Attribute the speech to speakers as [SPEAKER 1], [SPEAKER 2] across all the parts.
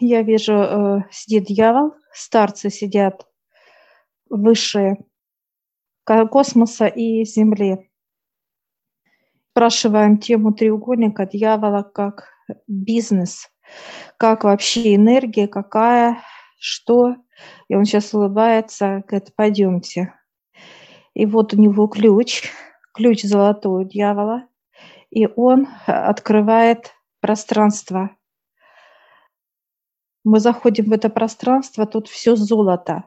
[SPEAKER 1] Я вижу, э, сидит дьявол, старцы сидят выше космоса и Земли. Спрашиваем тему треугольника дьявола как бизнес, как вообще энергия, какая, что. И он сейчас улыбается, говорит, пойдемте. И вот у него ключ, ключ золотой дьявола, и он открывает пространство – мы заходим в это пространство, тут все золото.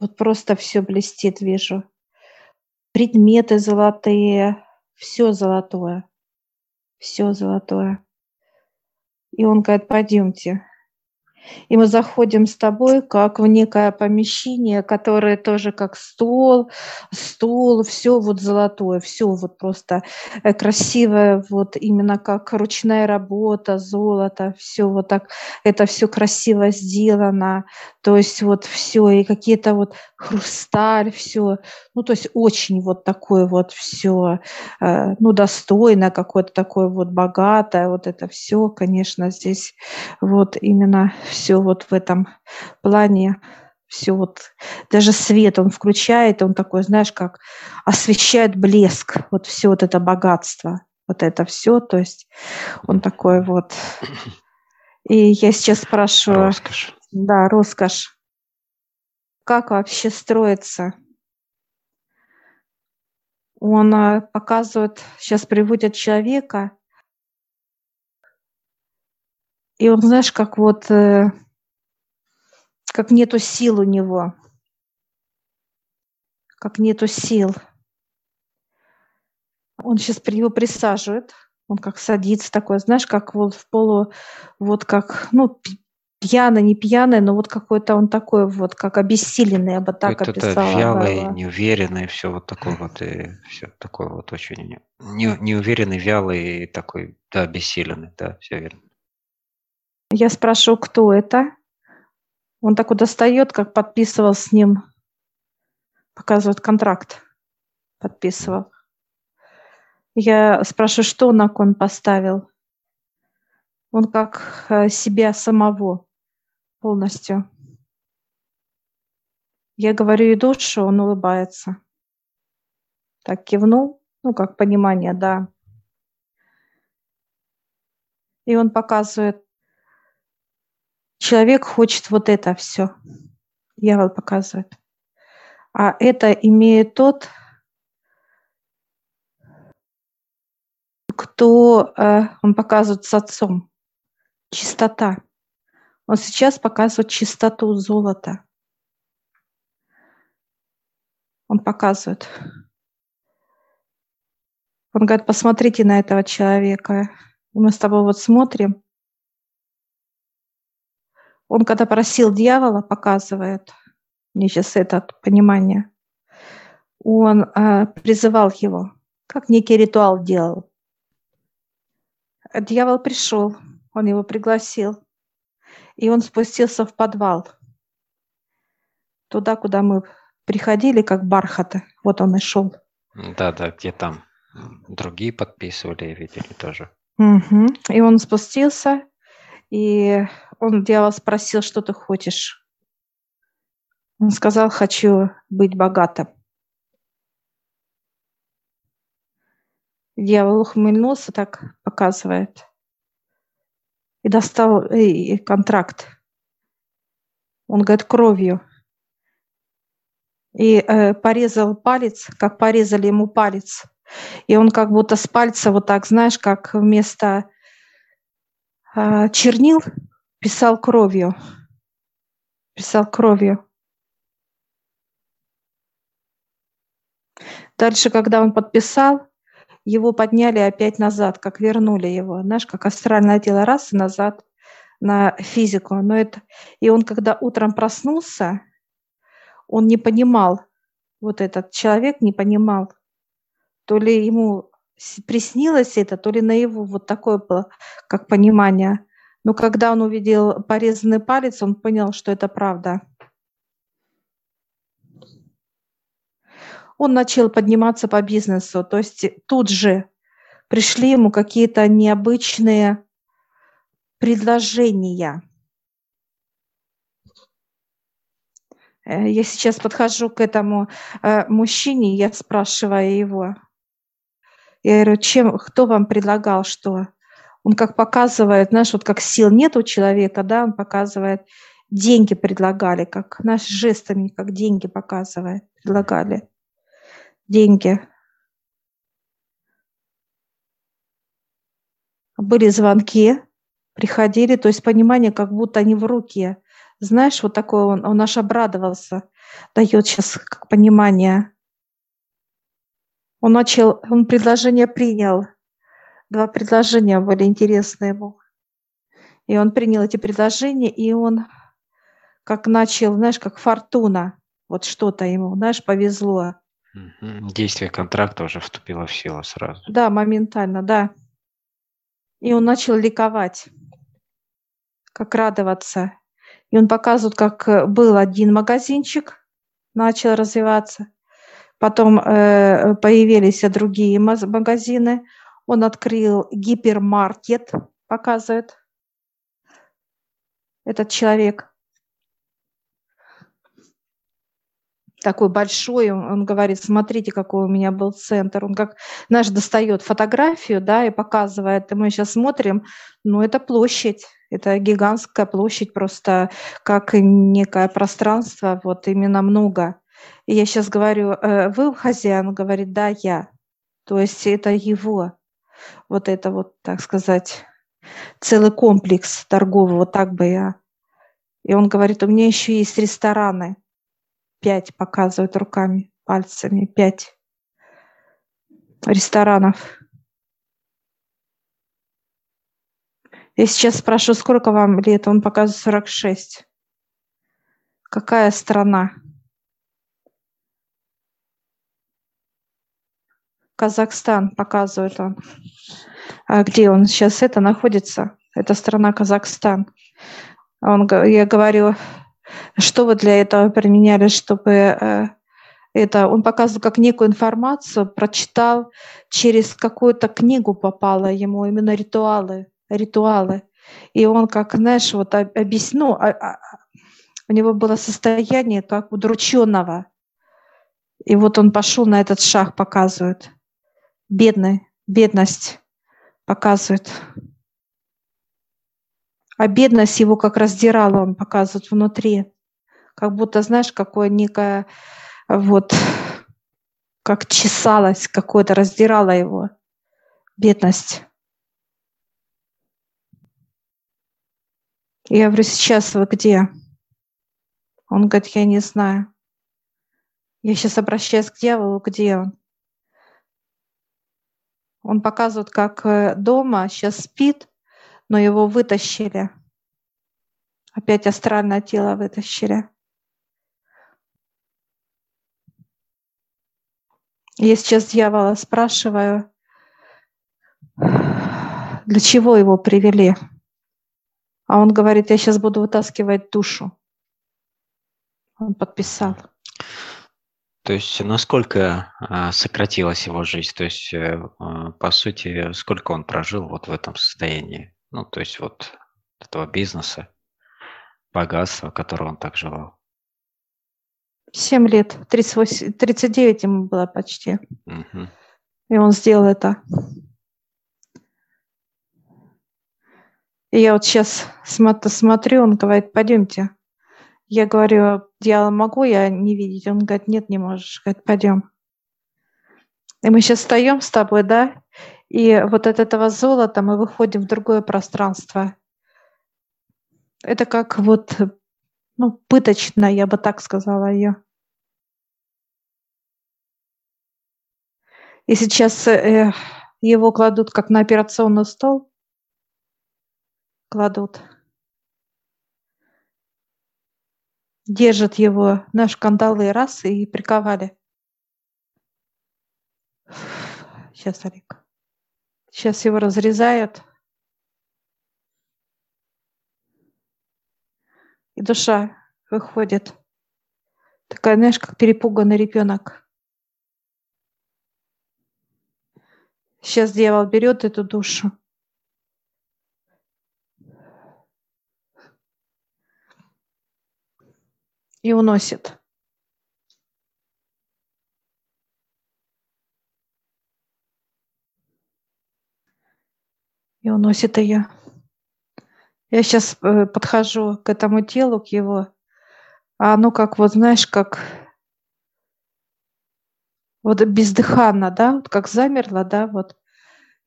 [SPEAKER 1] Вот просто все блестит, вижу. Предметы золотые, все золотое. Все золотое. И он говорит, пойдемте. И мы заходим с тобой как в некое помещение, которое тоже как стол, стул, все вот золотое, все вот просто э, красивое, вот именно как ручная работа, золото, все вот так, это все красиво сделано, то есть вот все, и какие-то вот хрусталь, все, ну то есть очень вот такое вот все, э, ну достойно, какое-то такое вот богатое, вот это все, конечно, здесь вот именно все вот в этом плане, все вот, даже свет он включает, он такой, знаешь, как освещает блеск, вот все вот это богатство, вот это все, то есть он такой вот. И я сейчас спрашиваю...
[SPEAKER 2] Роскошь.
[SPEAKER 1] Да, роскошь. Как вообще строится? Он а, показывает, сейчас приводит человека, и он, знаешь, как вот э, как нету сил у него, как нету сил. Он сейчас его присаживает, он как садится такой, знаешь, как вот в полу, вот как, ну, пьяный, не пьяный, но вот какой-то он такой вот, как обессиленный, я бы так
[SPEAKER 2] описала. Это вялый, его. неуверенный, все вот такой вот, и все такой вот очень не, неуверенный, вялый, и такой, да, обессиленный, да, все верно.
[SPEAKER 1] Я спрашиваю, кто это? Он так вот достает, как подписывал с ним, показывает контракт, подписывал. Я спрашиваю, что на кон поставил? Он как э, себя самого полностью. Я говорю и душу, он улыбается. Так кивнул, ну, как понимание, да. И он показывает человек хочет вот это все. Дьявол показывает. А это имеет тот, кто э, он показывает с отцом. Чистота. Он сейчас показывает чистоту золота. Он показывает. Он говорит, посмотрите на этого человека. И мы с тобой вот смотрим, он когда просил дьявола, показывает, мне сейчас это понимание, он э, призывал его, как некий ритуал делал. Дьявол пришел, он его пригласил, и он спустился в подвал, туда, куда мы приходили, как бархата. Вот он и шел.
[SPEAKER 2] Да, да, где там другие подписывали, видели тоже.
[SPEAKER 1] Угу. И он спустился, и он дьявол спросил, что ты хочешь. Он сказал, хочу быть богатым. Дьявол ухмыльнулся, так показывает. И достал и контракт. Он говорит, кровью. И э, порезал палец, как порезали ему палец. И он как будто с пальца вот так, знаешь, как вместо э, чернил писал кровью. Писал кровью. Дальше, когда он подписал, его подняли опять назад, как вернули его. Знаешь, как астральное тело раз и назад на физику. Но это... И он, когда утром проснулся, он не понимал, вот этот человек не понимал, то ли ему приснилось это, то ли на его вот такое было, как понимание. Но когда он увидел порезанный палец, он понял, что это правда. Он начал подниматься по бизнесу. То есть тут же пришли ему какие-то необычные предложения. Э, я сейчас подхожу к этому э, мужчине, я спрашиваю его. Я говорю, чем, кто вам предлагал что? Он как показывает, знаешь, вот как сил нет у человека, да, он показывает, деньги предлагали, как наш жестами, как деньги показывает, предлагали. Деньги. Были звонки, приходили, то есть понимание, как будто они в руке. Знаешь, вот такое он, он аж обрадовался, дает сейчас как понимание. Он начал, он предложение принял. Два предложения были интересны ему. И он принял эти предложения, и он как начал, знаешь, как фортуна, вот что-то ему, знаешь, повезло.
[SPEAKER 2] Действие контракта уже вступило в силу сразу.
[SPEAKER 1] Да, моментально, да. И он начал ликовать, как радоваться. И он показывает, как э, был один магазинчик, начал развиваться. Потом э, появились другие магазины. Он открыл гипермаркет, показывает этот человек. такой большой, он, говорит, смотрите, какой у меня был центр. Он как, знаешь, достает фотографию, да, и показывает, и мы сейчас смотрим, ну, это площадь, это гигантская площадь, просто как некое пространство, вот именно много. И я сейчас говорю, э, вы хозяин? Он говорит, да, я. То есть это его, вот это вот, так сказать, целый комплекс торговый, вот так бы я. И он говорит, у меня еще есть рестораны пять показывают руками, пальцами, пять ресторанов. Я сейчас спрошу, сколько вам лет? Он показывает 46. Какая страна? Казахстан показывает он. А где он сейчас это находится? Это страна Казахстан. Он, я говорю, что вы для этого применяли, чтобы э, это он показывал как некую информацию, прочитал, через какую-то книгу попало ему, именно ритуалы, ритуалы. И он как, знаешь, вот объяснил, а, а, у него было состояние как удрученного. И вот он пошел на этот шаг, показывает. Бедный, бедность показывает. А бедность его как раздирала, он показывает внутри. Как будто, знаешь, какое некое, вот, как чесалось какое-то, раздирала его. Бедность. Я говорю, сейчас вы где? Он говорит, я не знаю. Я сейчас обращаюсь к дьяволу, где он? Он показывает, как э, дома сейчас спит, но его вытащили. Опять астральное тело вытащили. Я сейчас дьявола спрашиваю, для чего его привели? А он говорит, я сейчас буду вытаскивать душу. Он подписал.
[SPEAKER 2] То есть насколько а, сократилась его жизнь? То есть, э, а, по сути, сколько он прожил вот в этом состоянии? Ну, то есть вот этого бизнеса, богатства, которого он так желал.
[SPEAKER 1] Семь лет, 38, 39 ему было почти. Угу. И он сделал это. И я вот сейчас смотрю, он говорит, пойдемте. Я говорю, я могу я не видеть? Он говорит, нет, не можешь. Говорит, пойдем. И мы сейчас встаем с тобой, да, и вот от этого золота мы выходим в другое пространство. Это как вот, ну, пыточно, я бы так сказала ее. И сейчас э, его кладут как на операционный стол. Кладут. Держат его на шкандалы раз и приковали. Сейчас, Олег. Сейчас его разрезают. И душа выходит. Такая, знаешь, как перепуганный ребенок. Сейчас дьявол берет эту душу. и уносит. И уносит ее. Я сейчас э, подхожу к этому телу, к его, а оно как, вот знаешь, как вот бездыханно, да, вот как замерло, да, вот,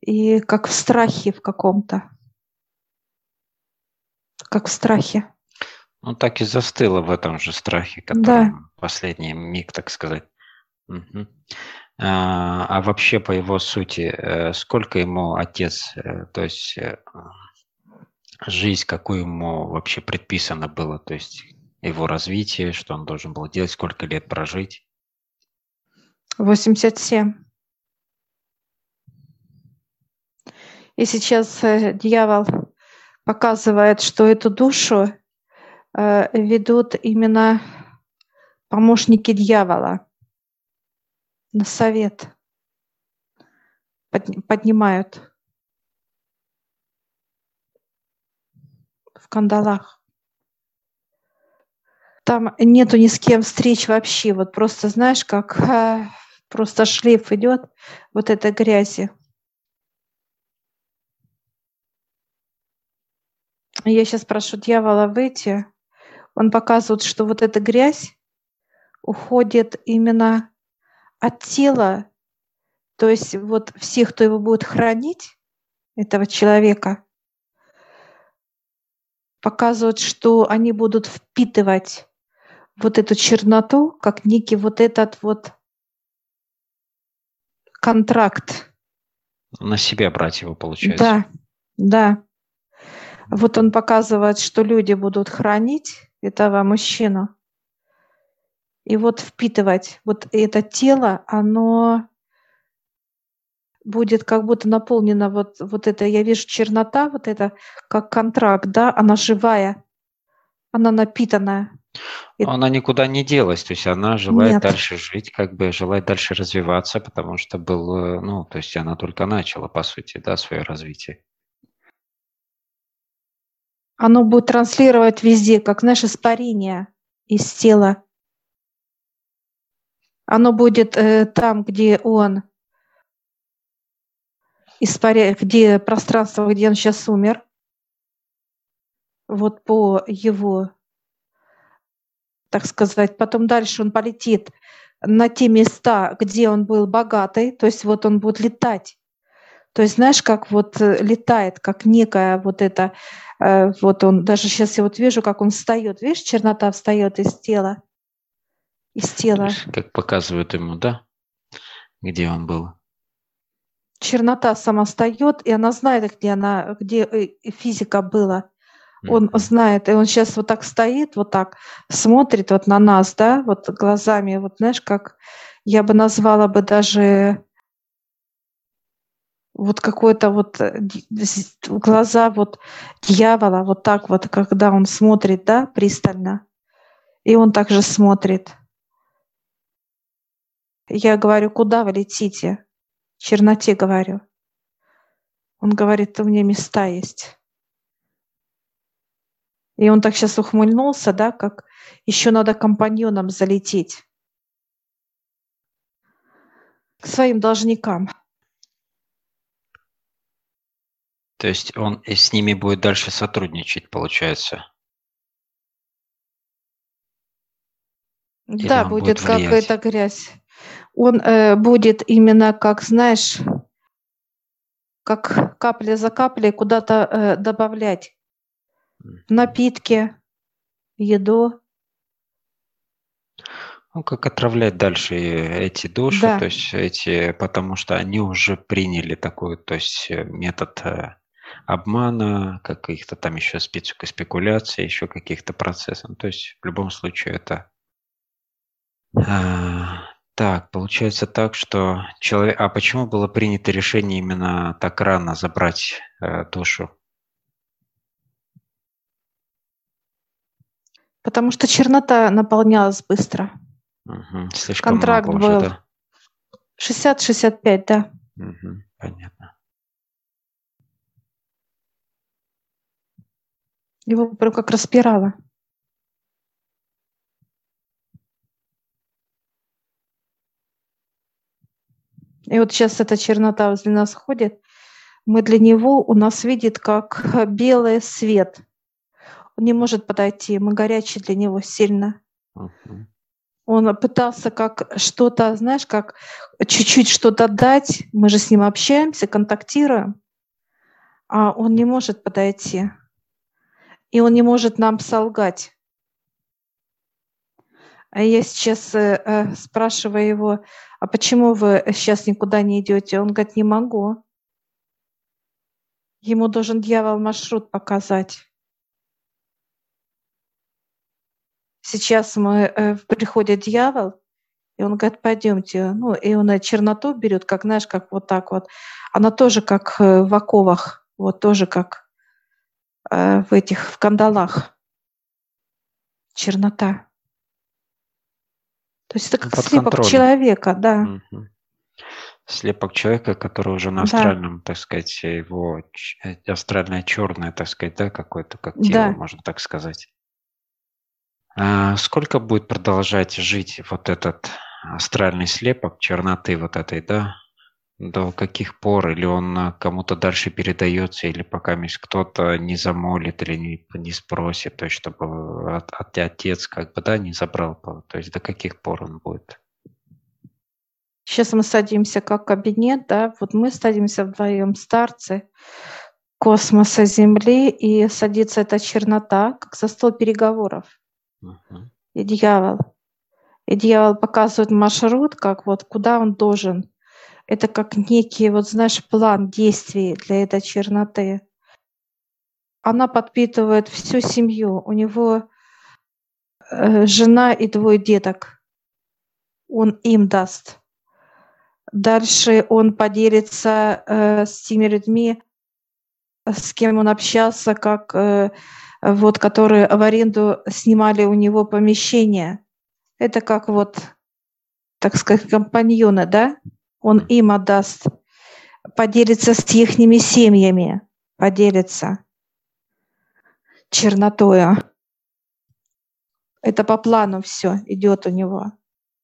[SPEAKER 1] и как в страхе в каком-то, как в страхе.
[SPEAKER 2] Ну, так и застыло в этом же страхе, который да. последний миг, так сказать. Угу. А, а вообще по его сути, э, сколько ему отец, э, то есть э, жизнь, какую ему вообще предписано было, то есть его развитие, что он должен был делать, сколько лет прожить?
[SPEAKER 1] 87. И сейчас дьявол показывает, что эту душу ведут именно помощники дьявола на совет поднимают в кандалах. Там нету ни с кем встреч вообще. Вот просто, знаешь, как э, просто шлейф идет вот этой грязи. Я сейчас прошу дьявола выйти. Он показывает, что вот эта грязь уходит именно от тела, то есть вот всех, кто его будет хранить, этого человека, показывают, что они будут впитывать вот эту черноту, как некий вот этот вот контракт.
[SPEAKER 2] На себя брать его, получается.
[SPEAKER 1] Да, да. Вот он показывает, что люди будут хранить этого мужчину и вот впитывать вот это тело, оно будет как будто наполнено вот, вот это, я вижу чернота, вот это как контракт, да, она живая, она напитанная.
[SPEAKER 2] Она никуда не делась, то есть она желает Нет. дальше жить, как бы желает дальше развиваться, потому что был, ну, то есть она только начала, по сути, да, свое развитие.
[SPEAKER 1] Оно будет транслировать везде, как, знаешь, испарение из тела. Оно будет э, там, где он испаря... где пространство, где он сейчас умер, вот по его, так сказать, потом дальше он полетит на те места, где он был богатый, то есть вот он будет летать. То есть знаешь, как вот э, летает, как некая вот это, э, вот он, даже сейчас я вот вижу, как он встает, видишь, чернота встает из тела из тела.
[SPEAKER 2] как показывают ему, да? Где он был?
[SPEAKER 1] Чернота сама встает, и она знает, где она, где э, физика была. Он знает, и он сейчас вот так стоит, вот так смотрит вот на нас, да, вот глазами, вот знаешь, как я бы назвала бы даже вот какой-то вот э, глаза вот дьявола, вот так вот, когда он смотрит, да, пристально, и он также смотрит. Я говорю, куда вы летите? Черноте говорю. Он говорит, у меня места есть. И он так сейчас ухмыльнулся, да, как еще надо компаньонам залететь к своим должникам.
[SPEAKER 2] То есть он и с ними будет дальше сотрудничать, получается?
[SPEAKER 1] Или да, будет, будет как эта грязь он э, будет именно как, знаешь, как капля за каплей куда-то э, добавлять напитки, еду.
[SPEAKER 2] Ну, как отравлять дальше эти души, да. то есть эти, потому что они уже приняли такой, то есть э, метод э, обмана, каких-то там еще специфика спекуляции, еще каких-то процессов. То есть в любом случае это а, так, получается так, что человек... А почему было принято решение именно так рано забрать э, душу?
[SPEAKER 1] Потому что чернота наполнялась быстро.
[SPEAKER 2] Угу. Слишком Контракт много был. Уже, да?
[SPEAKER 1] 60-65, да.
[SPEAKER 2] Угу. Понятно.
[SPEAKER 1] Его прям как распирало. И вот сейчас эта чернота возле нас ходит, мы для него, у нас видит как белый свет. Он не может подойти, мы горячие для него сильно. Uh-huh. Он пытался как что-то, знаешь, как чуть-чуть что-то дать. Мы же с ним общаемся, контактируем, а он не может подойти. И он не может нам солгать. А я сейчас э, э, спрашиваю его, а почему вы сейчас никуда не идете? Он говорит, не могу. Ему должен дьявол маршрут показать. Сейчас мы, э, приходит дьявол, и он говорит, пойдемте. Ну, и он черноту берет, как, знаешь, как вот так вот. Она тоже как в оковах, вот тоже как э, в этих, в кандалах. Чернота. То есть это как Под слепок контролем. человека, да. Угу.
[SPEAKER 2] Слепок человека, который уже на астральном, да. так сказать, его э, астральное черное, так сказать, да, какое-то, как тело, да. можно так сказать. А сколько будет продолжать жить вот этот астральный слепок черноты вот этой, да? До каких пор? Или он кому-то дальше передается, или пока кто-то не замолит или не, не спросит, то есть чтобы от, от, отец как бы, да, не забрал, то есть до каких пор он будет?
[SPEAKER 1] Сейчас мы садимся как кабинет, да, вот мы садимся вдвоем, старцы космоса, Земли, и садится эта чернота, как за стол переговоров. Uh-huh. И дьявол. И дьявол показывает маршрут, как вот куда он должен это как некий, вот знаешь, план действий для этой черноты. Она подпитывает всю семью. У него э, жена и двое деток. Он им даст. Дальше он поделится э, с теми людьми, с кем он общался, как э, вот, которые в аренду снимали у него помещение. Это как вот, так сказать, компаньоны, да? Он им отдаст, поделится с их семьями, поделится чернотою. Это по плану все идет у него,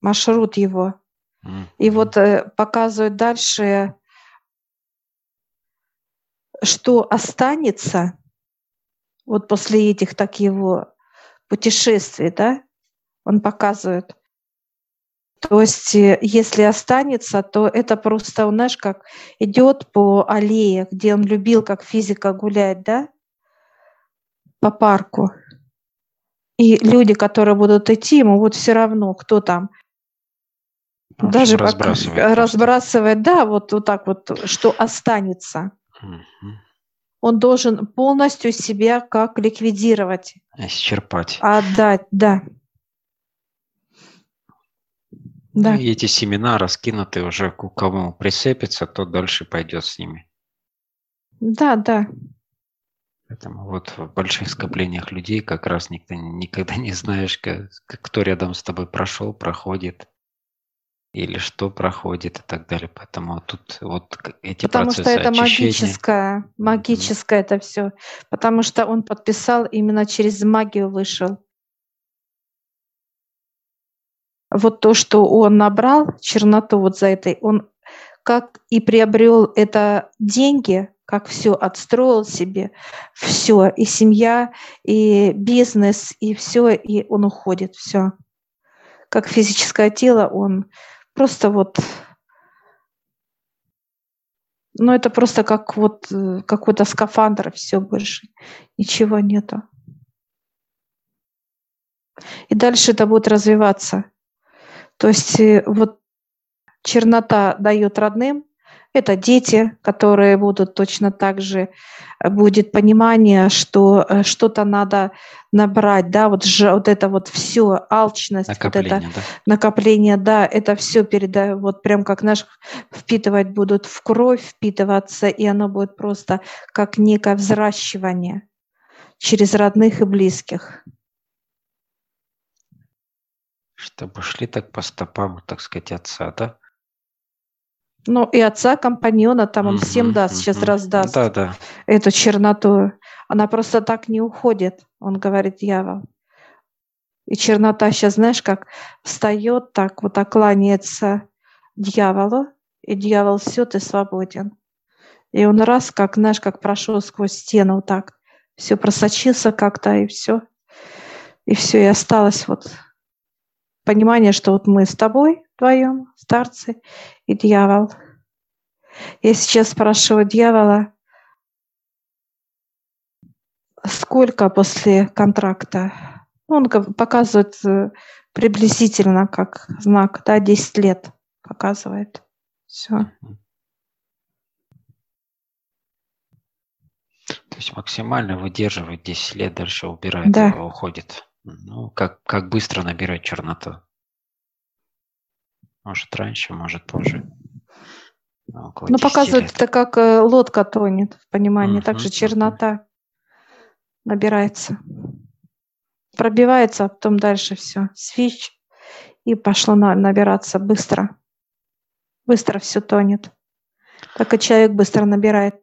[SPEAKER 1] маршрут его. И вот э, показывают дальше, что останется вот после этих так его путешествий, да, он показывает, то есть, э, если останется, то это просто, знаешь, как идет по аллее, где он любил как физика гулять, да, по парку. И люди, которые будут идти, ему вот все равно, кто там.
[SPEAKER 2] В Даже разбрасывать, пока,
[SPEAKER 1] разбрасывать, да, вот, вот так вот, что останется. Угу. Он должен полностью себя как ликвидировать.
[SPEAKER 2] Исчерпать.
[SPEAKER 1] Отдать, да.
[SPEAKER 2] Да. И эти семена раскинуты уже к кому прицепится, то дальше пойдет с ними.
[SPEAKER 1] Да, да.
[SPEAKER 2] Поэтому вот в больших скоплениях людей как раз никто, никогда не знаешь, как, кто рядом с тобой прошел, проходит, или что проходит и так далее. Поэтому тут вот эти
[SPEAKER 1] Потому
[SPEAKER 2] процессы что
[SPEAKER 1] это очищения... магическое, магическое mm-hmm. это все. Потому что он подписал именно через магию вышел. Вот то, что он набрал, черноту вот за этой, он как и приобрел это деньги, как все отстроил себе, все, и семья, и бизнес, и все, и он уходит, все. Как физическое тело, он просто вот, ну это просто как вот э, какой-то скафандр, все больше, ничего нету. И дальше это будет развиваться. То есть э, вот чернота дает родным, это дети, которые будут точно так же, э, будет понимание, что э, что-то надо набрать, да, вот, же, вот это вот все, алчность, накопление, вот это да. накопление, да, это все передаю, вот прям как наш впитывать будут в кровь, впитываться, и оно будет просто как некое взращивание через родных и близких.
[SPEAKER 2] Чтобы шли так по стопам, так сказать, отца, да?
[SPEAKER 1] Ну, и отца, компаньона, там он всем даст, сейчас раздаст
[SPEAKER 2] Да, да.
[SPEAKER 1] эту черноту. Она просто так не уходит, он говорит дьявол. И чернота сейчас, знаешь, как встает так, вот так кланяется дьяволу, и дьявол, все, ты свободен. И он раз, как, знаешь, как прошел сквозь стену вот так, все просочился как-то, и все. И все, и осталось вот понимание, что вот мы с тобой вдвоем, старцы и дьявол. Я сейчас спрашиваю дьявола, сколько после контракта? Он показывает э, приблизительно как знак, да, 10 лет показывает. Все.
[SPEAKER 2] То есть максимально выдерживает 10 лет, дальше убирает
[SPEAKER 1] да.
[SPEAKER 2] уходит. Ну, как, как быстро набирать черноту? Может, раньше, может, позже.
[SPEAKER 1] Около ну, показывает лет. это как э, лодка тонет в понимании. Uh-huh, Также чернота uh-huh. набирается. Пробивается, а потом дальше все. Свич. И пошло на, набираться быстро. Быстро все тонет. Так и человек быстро набирает.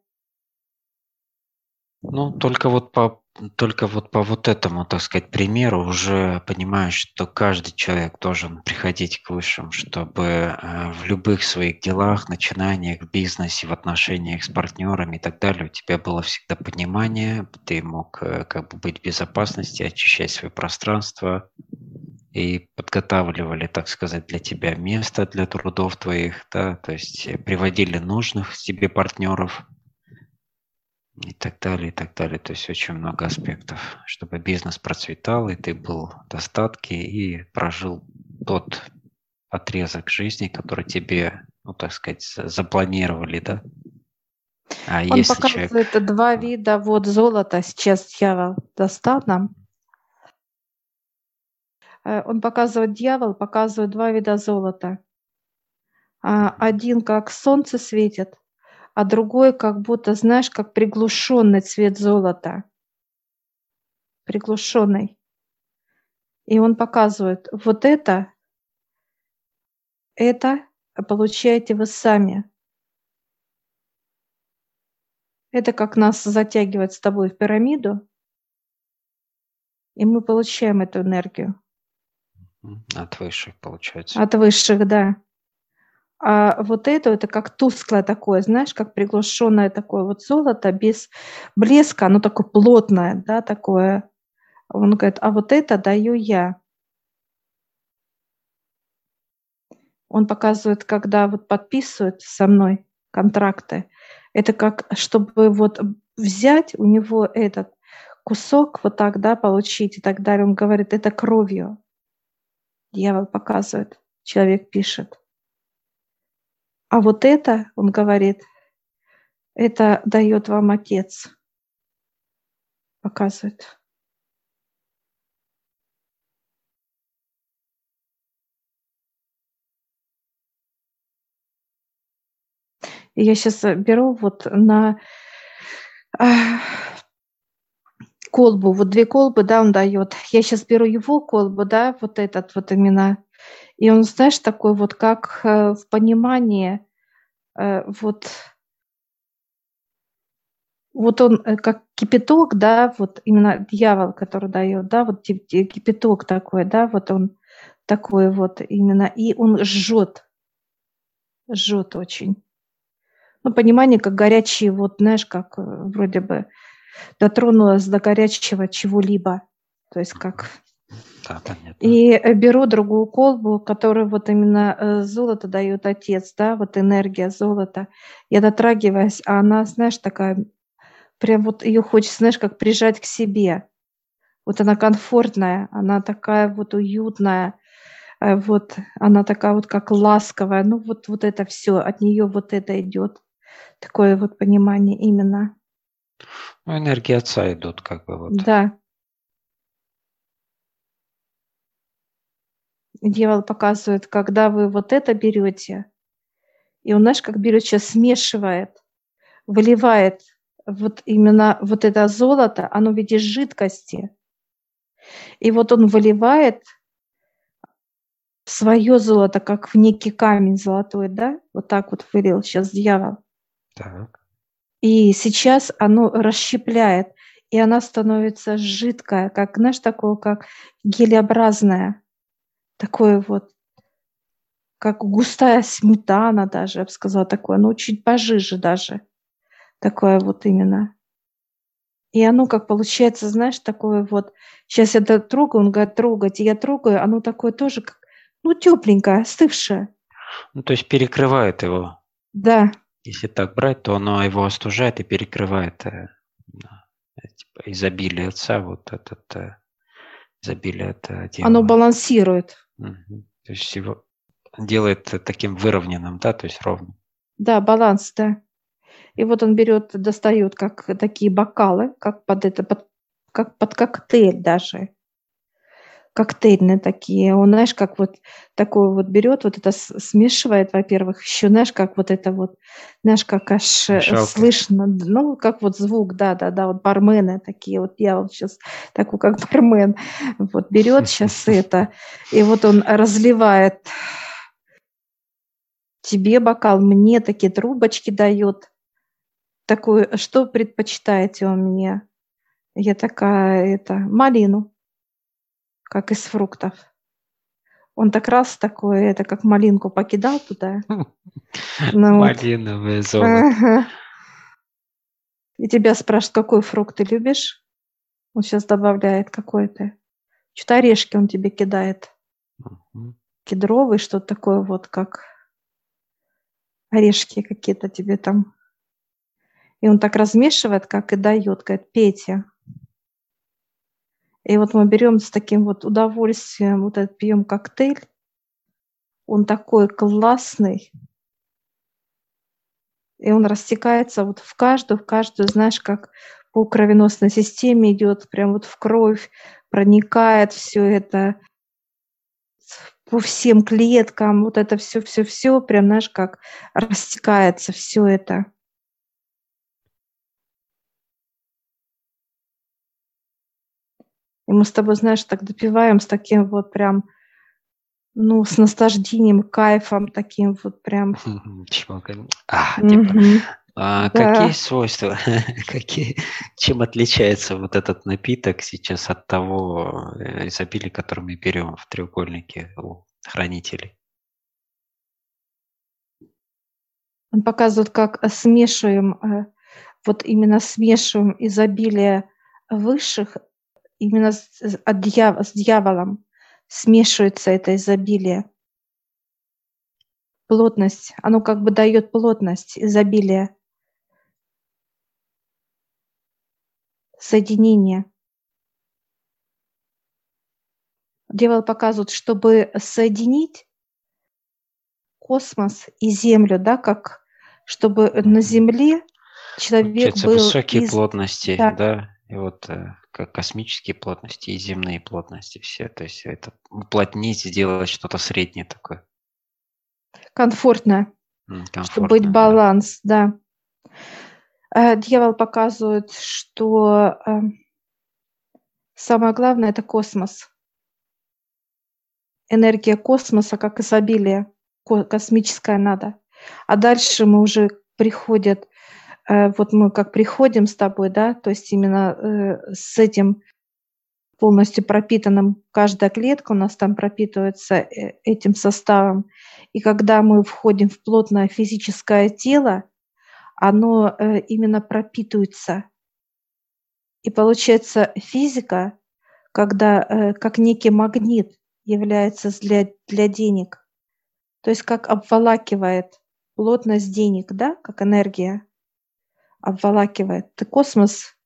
[SPEAKER 2] Ну, только вот по только вот по вот этому, так сказать, примеру уже понимаешь, что каждый человек должен приходить к высшим, чтобы э, в любых своих делах, начинаниях, в бизнесе, в отношениях с партнерами и так далее у тебя было всегда понимание, ты мог э, как бы быть в безопасности, очищать свое пространство, и подготавливали, так сказать, для тебя место для трудов твоих, да, то есть приводили нужных тебе партнеров, и так далее, и так далее. То есть очень много аспектов, чтобы бизнес процветал, и ты был в достатке и прожил тот отрезок жизни, который тебе, ну, так сказать, запланировали, да?
[SPEAKER 1] А Он если показывает человек... два вида вот золота. Сейчас дьявол достал нам. Э, он показывает дьявол, показывает два вида золота. А, один как солнце светит, а другой как будто, знаешь, как приглушенный цвет золота. Приглушенный. И он показывает, вот это, это получаете вы сами. Это как нас затягивает с тобой в пирамиду, и мы получаем эту энергию.
[SPEAKER 2] От высших, получается.
[SPEAKER 1] От высших, да. А вот это, это как тусклое такое, знаешь, как приглушенное такое вот золото без блеска, оно такое плотное, да, такое. Он говорит, а вот это даю я. Он показывает, когда вот подписывают со мной контракты, это как, чтобы вот взять у него этот кусок вот так, да, получить и так далее. Он говорит, это кровью. Дьявол показывает, человек пишет. А вот это, он говорит, это дает вам отец. Показывает. Я сейчас беру вот на а, колбу, вот две колбы, да, он дает. Я сейчас беру его колбу, да, вот этот вот именно и он, знаешь, такой вот как э, в понимании, э, вот, вот он э, как кипяток, да, вот именно дьявол, который дает, да, вот кипяток такой, да, вот он такой вот именно, и он жжет, жжет очень. Ну, понимание, как горячие, вот, знаешь, как вроде бы дотронулась до горячего чего-либо, то есть как да, понятно. И э, беру другую колбу, которую вот именно э, золото дает отец, да, вот энергия золота. Я дотрагиваюсь, а она, знаешь, такая, прям вот ее хочется, знаешь, как прижать к себе. Вот она комфортная, она такая вот уютная, э, вот она такая вот как ласковая. Ну вот, вот это все, от нее вот это идет. Такое вот понимание именно.
[SPEAKER 2] Ну, энергия отца идут как бы вот.
[SPEAKER 1] Да, дьявол показывает, когда вы вот это берете, и он, знаешь, как берет сейчас, смешивает, выливает вот именно вот это золото, оно в виде жидкости. И вот он выливает свое золото, как в некий камень золотой, да? Вот так вот вылил сейчас дьявол. Так. И сейчас оно расщепляет, и она становится жидкая, как, знаешь, такое, как гелеобразная такое вот, как густая сметана даже, я бы сказала, такое, ну, чуть пожиже даже. Такое вот именно. И оно, как получается, знаешь, такое вот, сейчас я трогаю, он говорит, трогать, и я трогаю, оно такое тоже, как, ну, тепленькое, остывшее.
[SPEAKER 2] Ну, то есть перекрывает его.
[SPEAKER 1] Да.
[SPEAKER 2] Если так брать, то оно его остужает и перекрывает э, типа, изобилие отца, вот этот э, изобилие от дьявола.
[SPEAKER 1] Оно балансирует.
[SPEAKER 2] То есть его делает таким выровненным, да, то есть ровным.
[SPEAKER 1] Да, баланс, да. И вот он берет, достает как такие бокалы, как под это, под, как под коктейль даже. Коктейльные такие. Он, знаешь, как вот такой вот берет, вот это смешивает, во-первых, еще, знаешь, как вот это вот, знаешь, как аж э, Мешалка. слышно, ну, как вот звук, да, да, да, вот бармены такие, вот я вот сейчас такой, как бармен, вот берет сейчас это, и вот он разливает тебе бокал, мне такие трубочки дает, такую, что предпочитаете у меня? Я такая, это, малину, как из фруктов. Он так раз такой, это как малинку покидал туда.
[SPEAKER 2] Ну, Малиновое золото.
[SPEAKER 1] И тебя спрашивают, какой фрукт ты любишь? Он сейчас добавляет какой-то. Что-то орешки он тебе кидает. Кедровый, что-то такое вот, как орешки какие-то тебе там и он так размешивает, как и дает, говорит, Петя. И вот мы берем с таким вот удовольствием, вот этот пьем коктейль. Он такой классный. И он растекается вот в каждую, в каждую, знаешь, как по кровеносной системе идет, прям вот в кровь, проникает все это по всем клеткам, вот это все-все-все, прям, знаешь, как растекается все это. И мы с тобой, знаешь, так допиваем с таким вот прям, ну, с наслаждением, кайфом таким вот прям.
[SPEAKER 2] А, типа, а, да. Какие свойства, какие, чем отличается вот этот напиток сейчас от того э, изобилия, который мы берем в треугольнике у хранителей?
[SPEAKER 1] Он показывает, как смешиваем, э, вот именно смешиваем изобилие высших именно с, от дьяв, с дьяволом смешивается это изобилие. Плотность, оно как бы дает плотность, изобилие. Соединение. Дьявол показывает, чтобы соединить космос и Землю, да, как чтобы на Земле человек Получается, был
[SPEAKER 2] высокие из... плотности, да. да, и вот э, космические плотности и земные плотности все. То есть это уплотнить, сделать что-то среднее такое.
[SPEAKER 1] Комфортно. Комфортно чтобы быть баланс, да. да. Э, дьявол показывает, что э, самое главное это космос. Энергия космоса как изобилие космическое надо. А дальше мы уже приходят вот мы как приходим с тобой, да, то есть именно э, с этим полностью пропитанным, каждая клетка у нас там пропитывается э, этим составом. И когда мы входим в плотное физическое тело, оно именно пропитывается. И получается физика, когда как некий магнит является для, для денег, то есть как обволакивает плотность денег, да, как энергия обволакивает космос,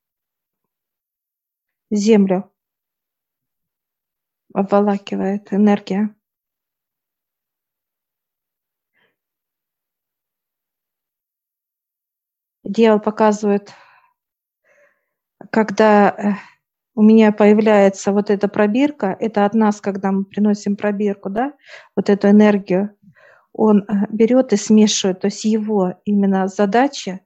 [SPEAKER 1] Землю обволакивает энергия. Дьявол показывает, когда э, у меня появляется вот эта пробирка, это от нас, когда мы приносим пробирку, да, вот эту энергию, он э, берет и смешивает, то есть его именно задача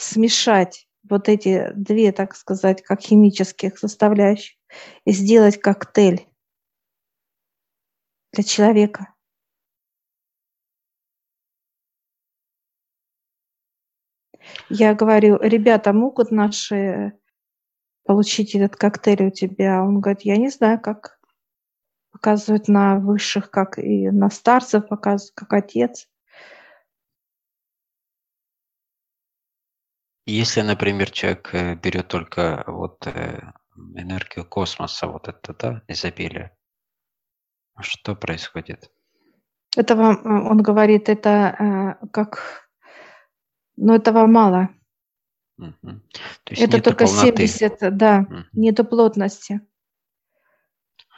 [SPEAKER 1] смешать вот эти две, так сказать, как химических составляющих и сделать коктейль для человека. Я говорю, ребята могут наши получить этот коктейль у тебя? Он говорит, я не знаю, как. Показывают на высших, как и на старцев, показывают, как отец.
[SPEAKER 2] Если, например, человек э, берет только вот э, энергию космоса, вот это, да, изобилие, что происходит?
[SPEAKER 1] Это вам, он говорит, это как, но этого мало.
[SPEAKER 2] Угу.
[SPEAKER 1] это только полноты. 70, да, угу. нету плотности.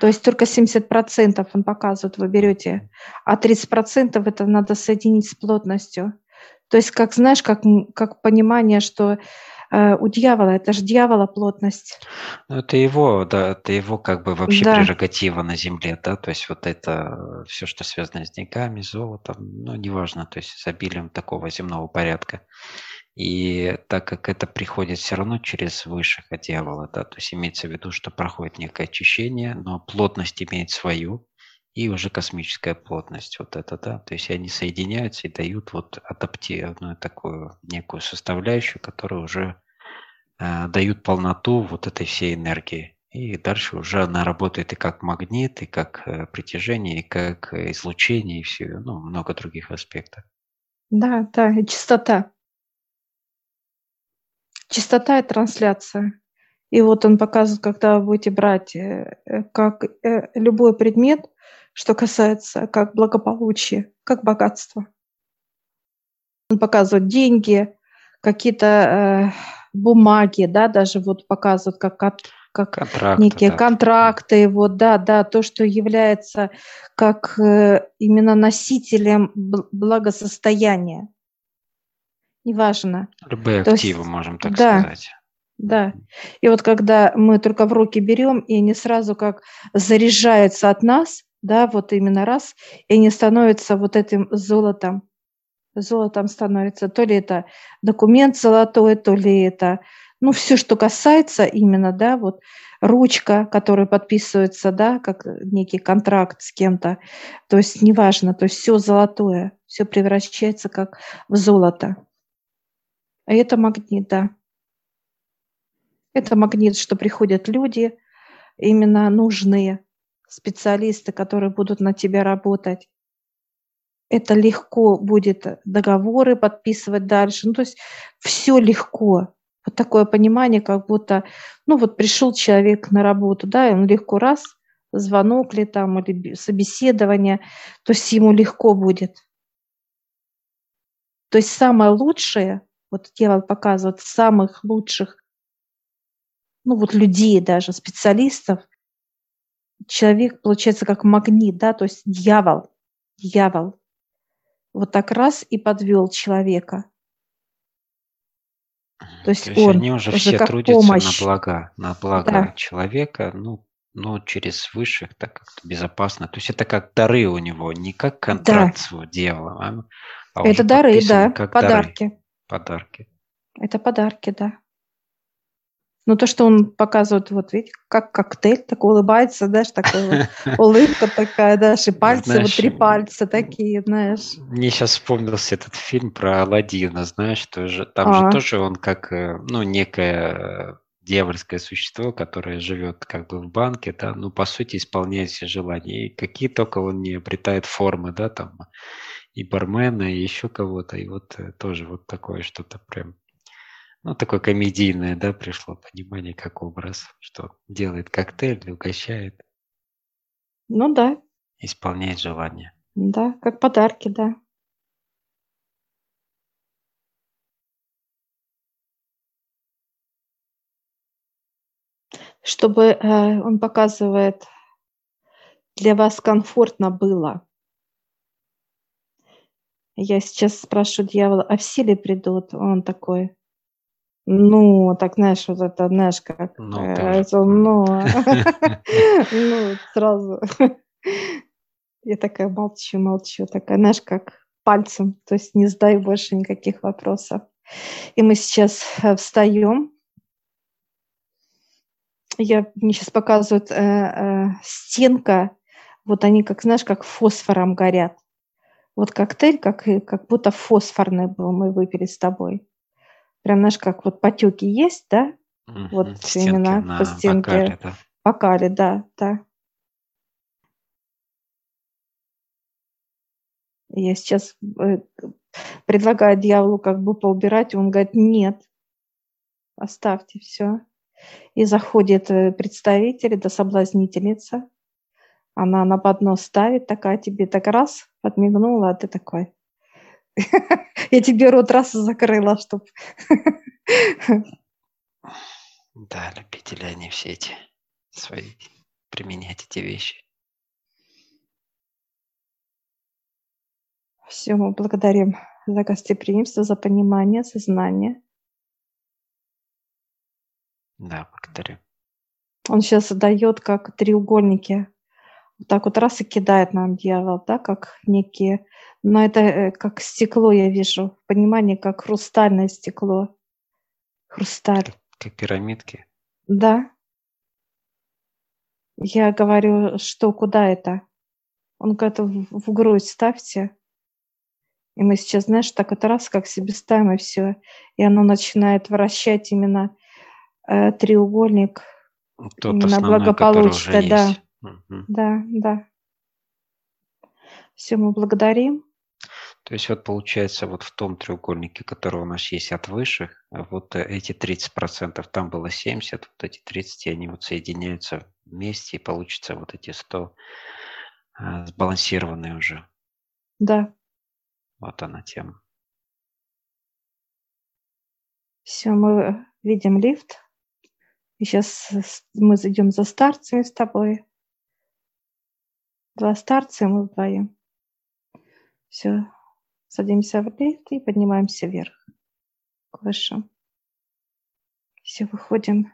[SPEAKER 1] То есть только 70% он показывает, вы берете, а 30% это надо соединить с плотностью. То есть, как знаешь, как, как понимание, что э, у дьявола, это же дьявола плотность.
[SPEAKER 2] Ну, это его, да, это его как бы вообще да. прерогатива на земле, да, то есть вот это все, что связано с деньгами, золотом, ну, неважно, то есть с обилием такого земного порядка. И так как это приходит все равно через высшего дьявола, да, то есть имеется в виду, что проходит некое очищение, но плотность имеет свою, и уже космическая плотность, вот это, да, то есть они соединяются и дают вот адаптивную такую некую составляющую, которая уже э, дают полноту вот этой всей энергии. И дальше уже она работает и как магнит, и как э, притяжение, и как излучение, и все, ну, много других аспектов.
[SPEAKER 1] Да, да, и чистота. Частота и трансляция. И вот он показывает, когда вы будете брать э, э, как э, любой предмет, что касается как благополучия, как богатства. Он показывает деньги, какие-то э, бумаги, да, даже вот показывают как, как контракты, некие да. контракты, вот, да, да, то, что является как э, именно носителем благосостояния неважно.
[SPEAKER 2] Любые То активы, есть, можем так да, сказать.
[SPEAKER 1] Да. И вот когда мы только в руки берем, и они сразу как заряжаются от нас, да, вот именно раз, и они становятся вот этим золотом. Золотом становится. То ли это документ золотой, то ли это, ну, все, что касается именно, да, вот ручка, которая подписывается, да, как некий контракт с кем-то. То есть неважно, то есть все золотое, все превращается как в золото. А это магнит, да. Это магнит, что приходят люди, именно нужные специалисты, которые будут на тебя работать. Это легко будет договоры подписывать дальше. Ну, то есть все легко. Вот такое понимание, как будто, ну вот пришел человек на работу, да, и он легко раз, звонок ли там, или собеседование, то есть ему легко будет. То есть самое лучшее вот дьявол показывает самых лучших, ну вот людей даже, специалистов, человек получается как магнит, да, то есть дьявол, дьявол. Вот так раз и подвел человека.
[SPEAKER 2] То есть, То есть он они уже, уже все трудятся помощь. на благо, на благо да. человека, ну, но через высших, так как безопасно. То есть это как дары у него, не как контракт да. с дьяволом,
[SPEAKER 1] а, а это дары, да, как подарки. Дары.
[SPEAKER 2] Подарки.
[SPEAKER 1] Это подарки, да. Ну, то, что он показывает, вот видите, как коктейль, так улыбается, знаешь, такая вот улыбка такая, знаешь, и пальцы, знаешь, вот три пальца такие, знаешь.
[SPEAKER 2] Мне сейчас вспомнился этот фильм про Аладдина, знаешь, тоже, там а. же тоже он как, э, ну, некое дьявольское существо, которое живет как бы в банке, да, ну, по сути, исполняет все желания. И какие только он не обретает формы, да, там, и бармена, и еще кого-то. И вот э, тоже вот такое что-то прям, ну, такое комедийное, да, пришло понимание, как образ, что делает коктейль, угощает.
[SPEAKER 1] Ну да.
[SPEAKER 2] Исполняет желание.
[SPEAKER 1] Да, как подарки, да. Чтобы э, он показывает, для вас комфортно было. Я сейчас спрашиваю дьявола, а все ли придут? Он такой, ну, так, знаешь, вот это, знаешь, как, ну, э, ну, ну, сразу. Я такая молчу, молчу, такая, знаешь, как пальцем, то есть не задаю больше никаких вопросов. И мы сейчас э, встаем. Я, мне сейчас показывают э, э, стенка, вот они, как, знаешь, как фосфором горят. Вот коктейль, как, как будто фосфорный был, мы выпили с тобой. Прям, знаешь, как вот потеки есть, да?
[SPEAKER 2] Mm-hmm. Вот стенки именно по стенке. Бокале, да.
[SPEAKER 1] Бокале, да, да. Я сейчас э, предлагаю дьяволу как бы поубирать, он говорит, нет, Оставьте все. И заходит э, представитель, это соблазнительница. Она на поднос ставит, такая тебе так раз подмигнула, а ты такой. Я тебе рот раз закрыла, чтоб...
[SPEAKER 2] Да, любители они все эти свои применять эти вещи.
[SPEAKER 1] Все, мы благодарим за гостеприимство, за понимание, за знание.
[SPEAKER 2] Да, благодарю.
[SPEAKER 1] Он сейчас дает как треугольники. Вот так вот раз и кидает нам дьявол, да, как некие... Но это э, как стекло я вижу. Понимание, как хрустальное стекло. Хрусталь.
[SPEAKER 2] Как, пирамидки.
[SPEAKER 1] Да. Я говорю, что куда это? Он говорит, в, в грудь ставьте. И мы сейчас, знаешь, так вот раз, как себе ставим, и все. И оно начинает вращать именно э, треугольник.
[SPEAKER 2] Тот именно благополучно,
[SPEAKER 1] да. Угу. Да, да. Все, мы благодарим.
[SPEAKER 2] То есть вот получается вот в том треугольнике, который у нас есть от высших, вот эти 30%, там было 70, вот эти 30, они вот соединяются вместе, и получится вот эти 100 а, сбалансированные уже.
[SPEAKER 1] Да.
[SPEAKER 2] Вот она тема.
[SPEAKER 1] Все, мы видим лифт. И сейчас мы зайдем за старцами с тобой. Два старца, и мы вдвоем. Все, садимся в лифт и поднимаемся вверх, к. Все, выходим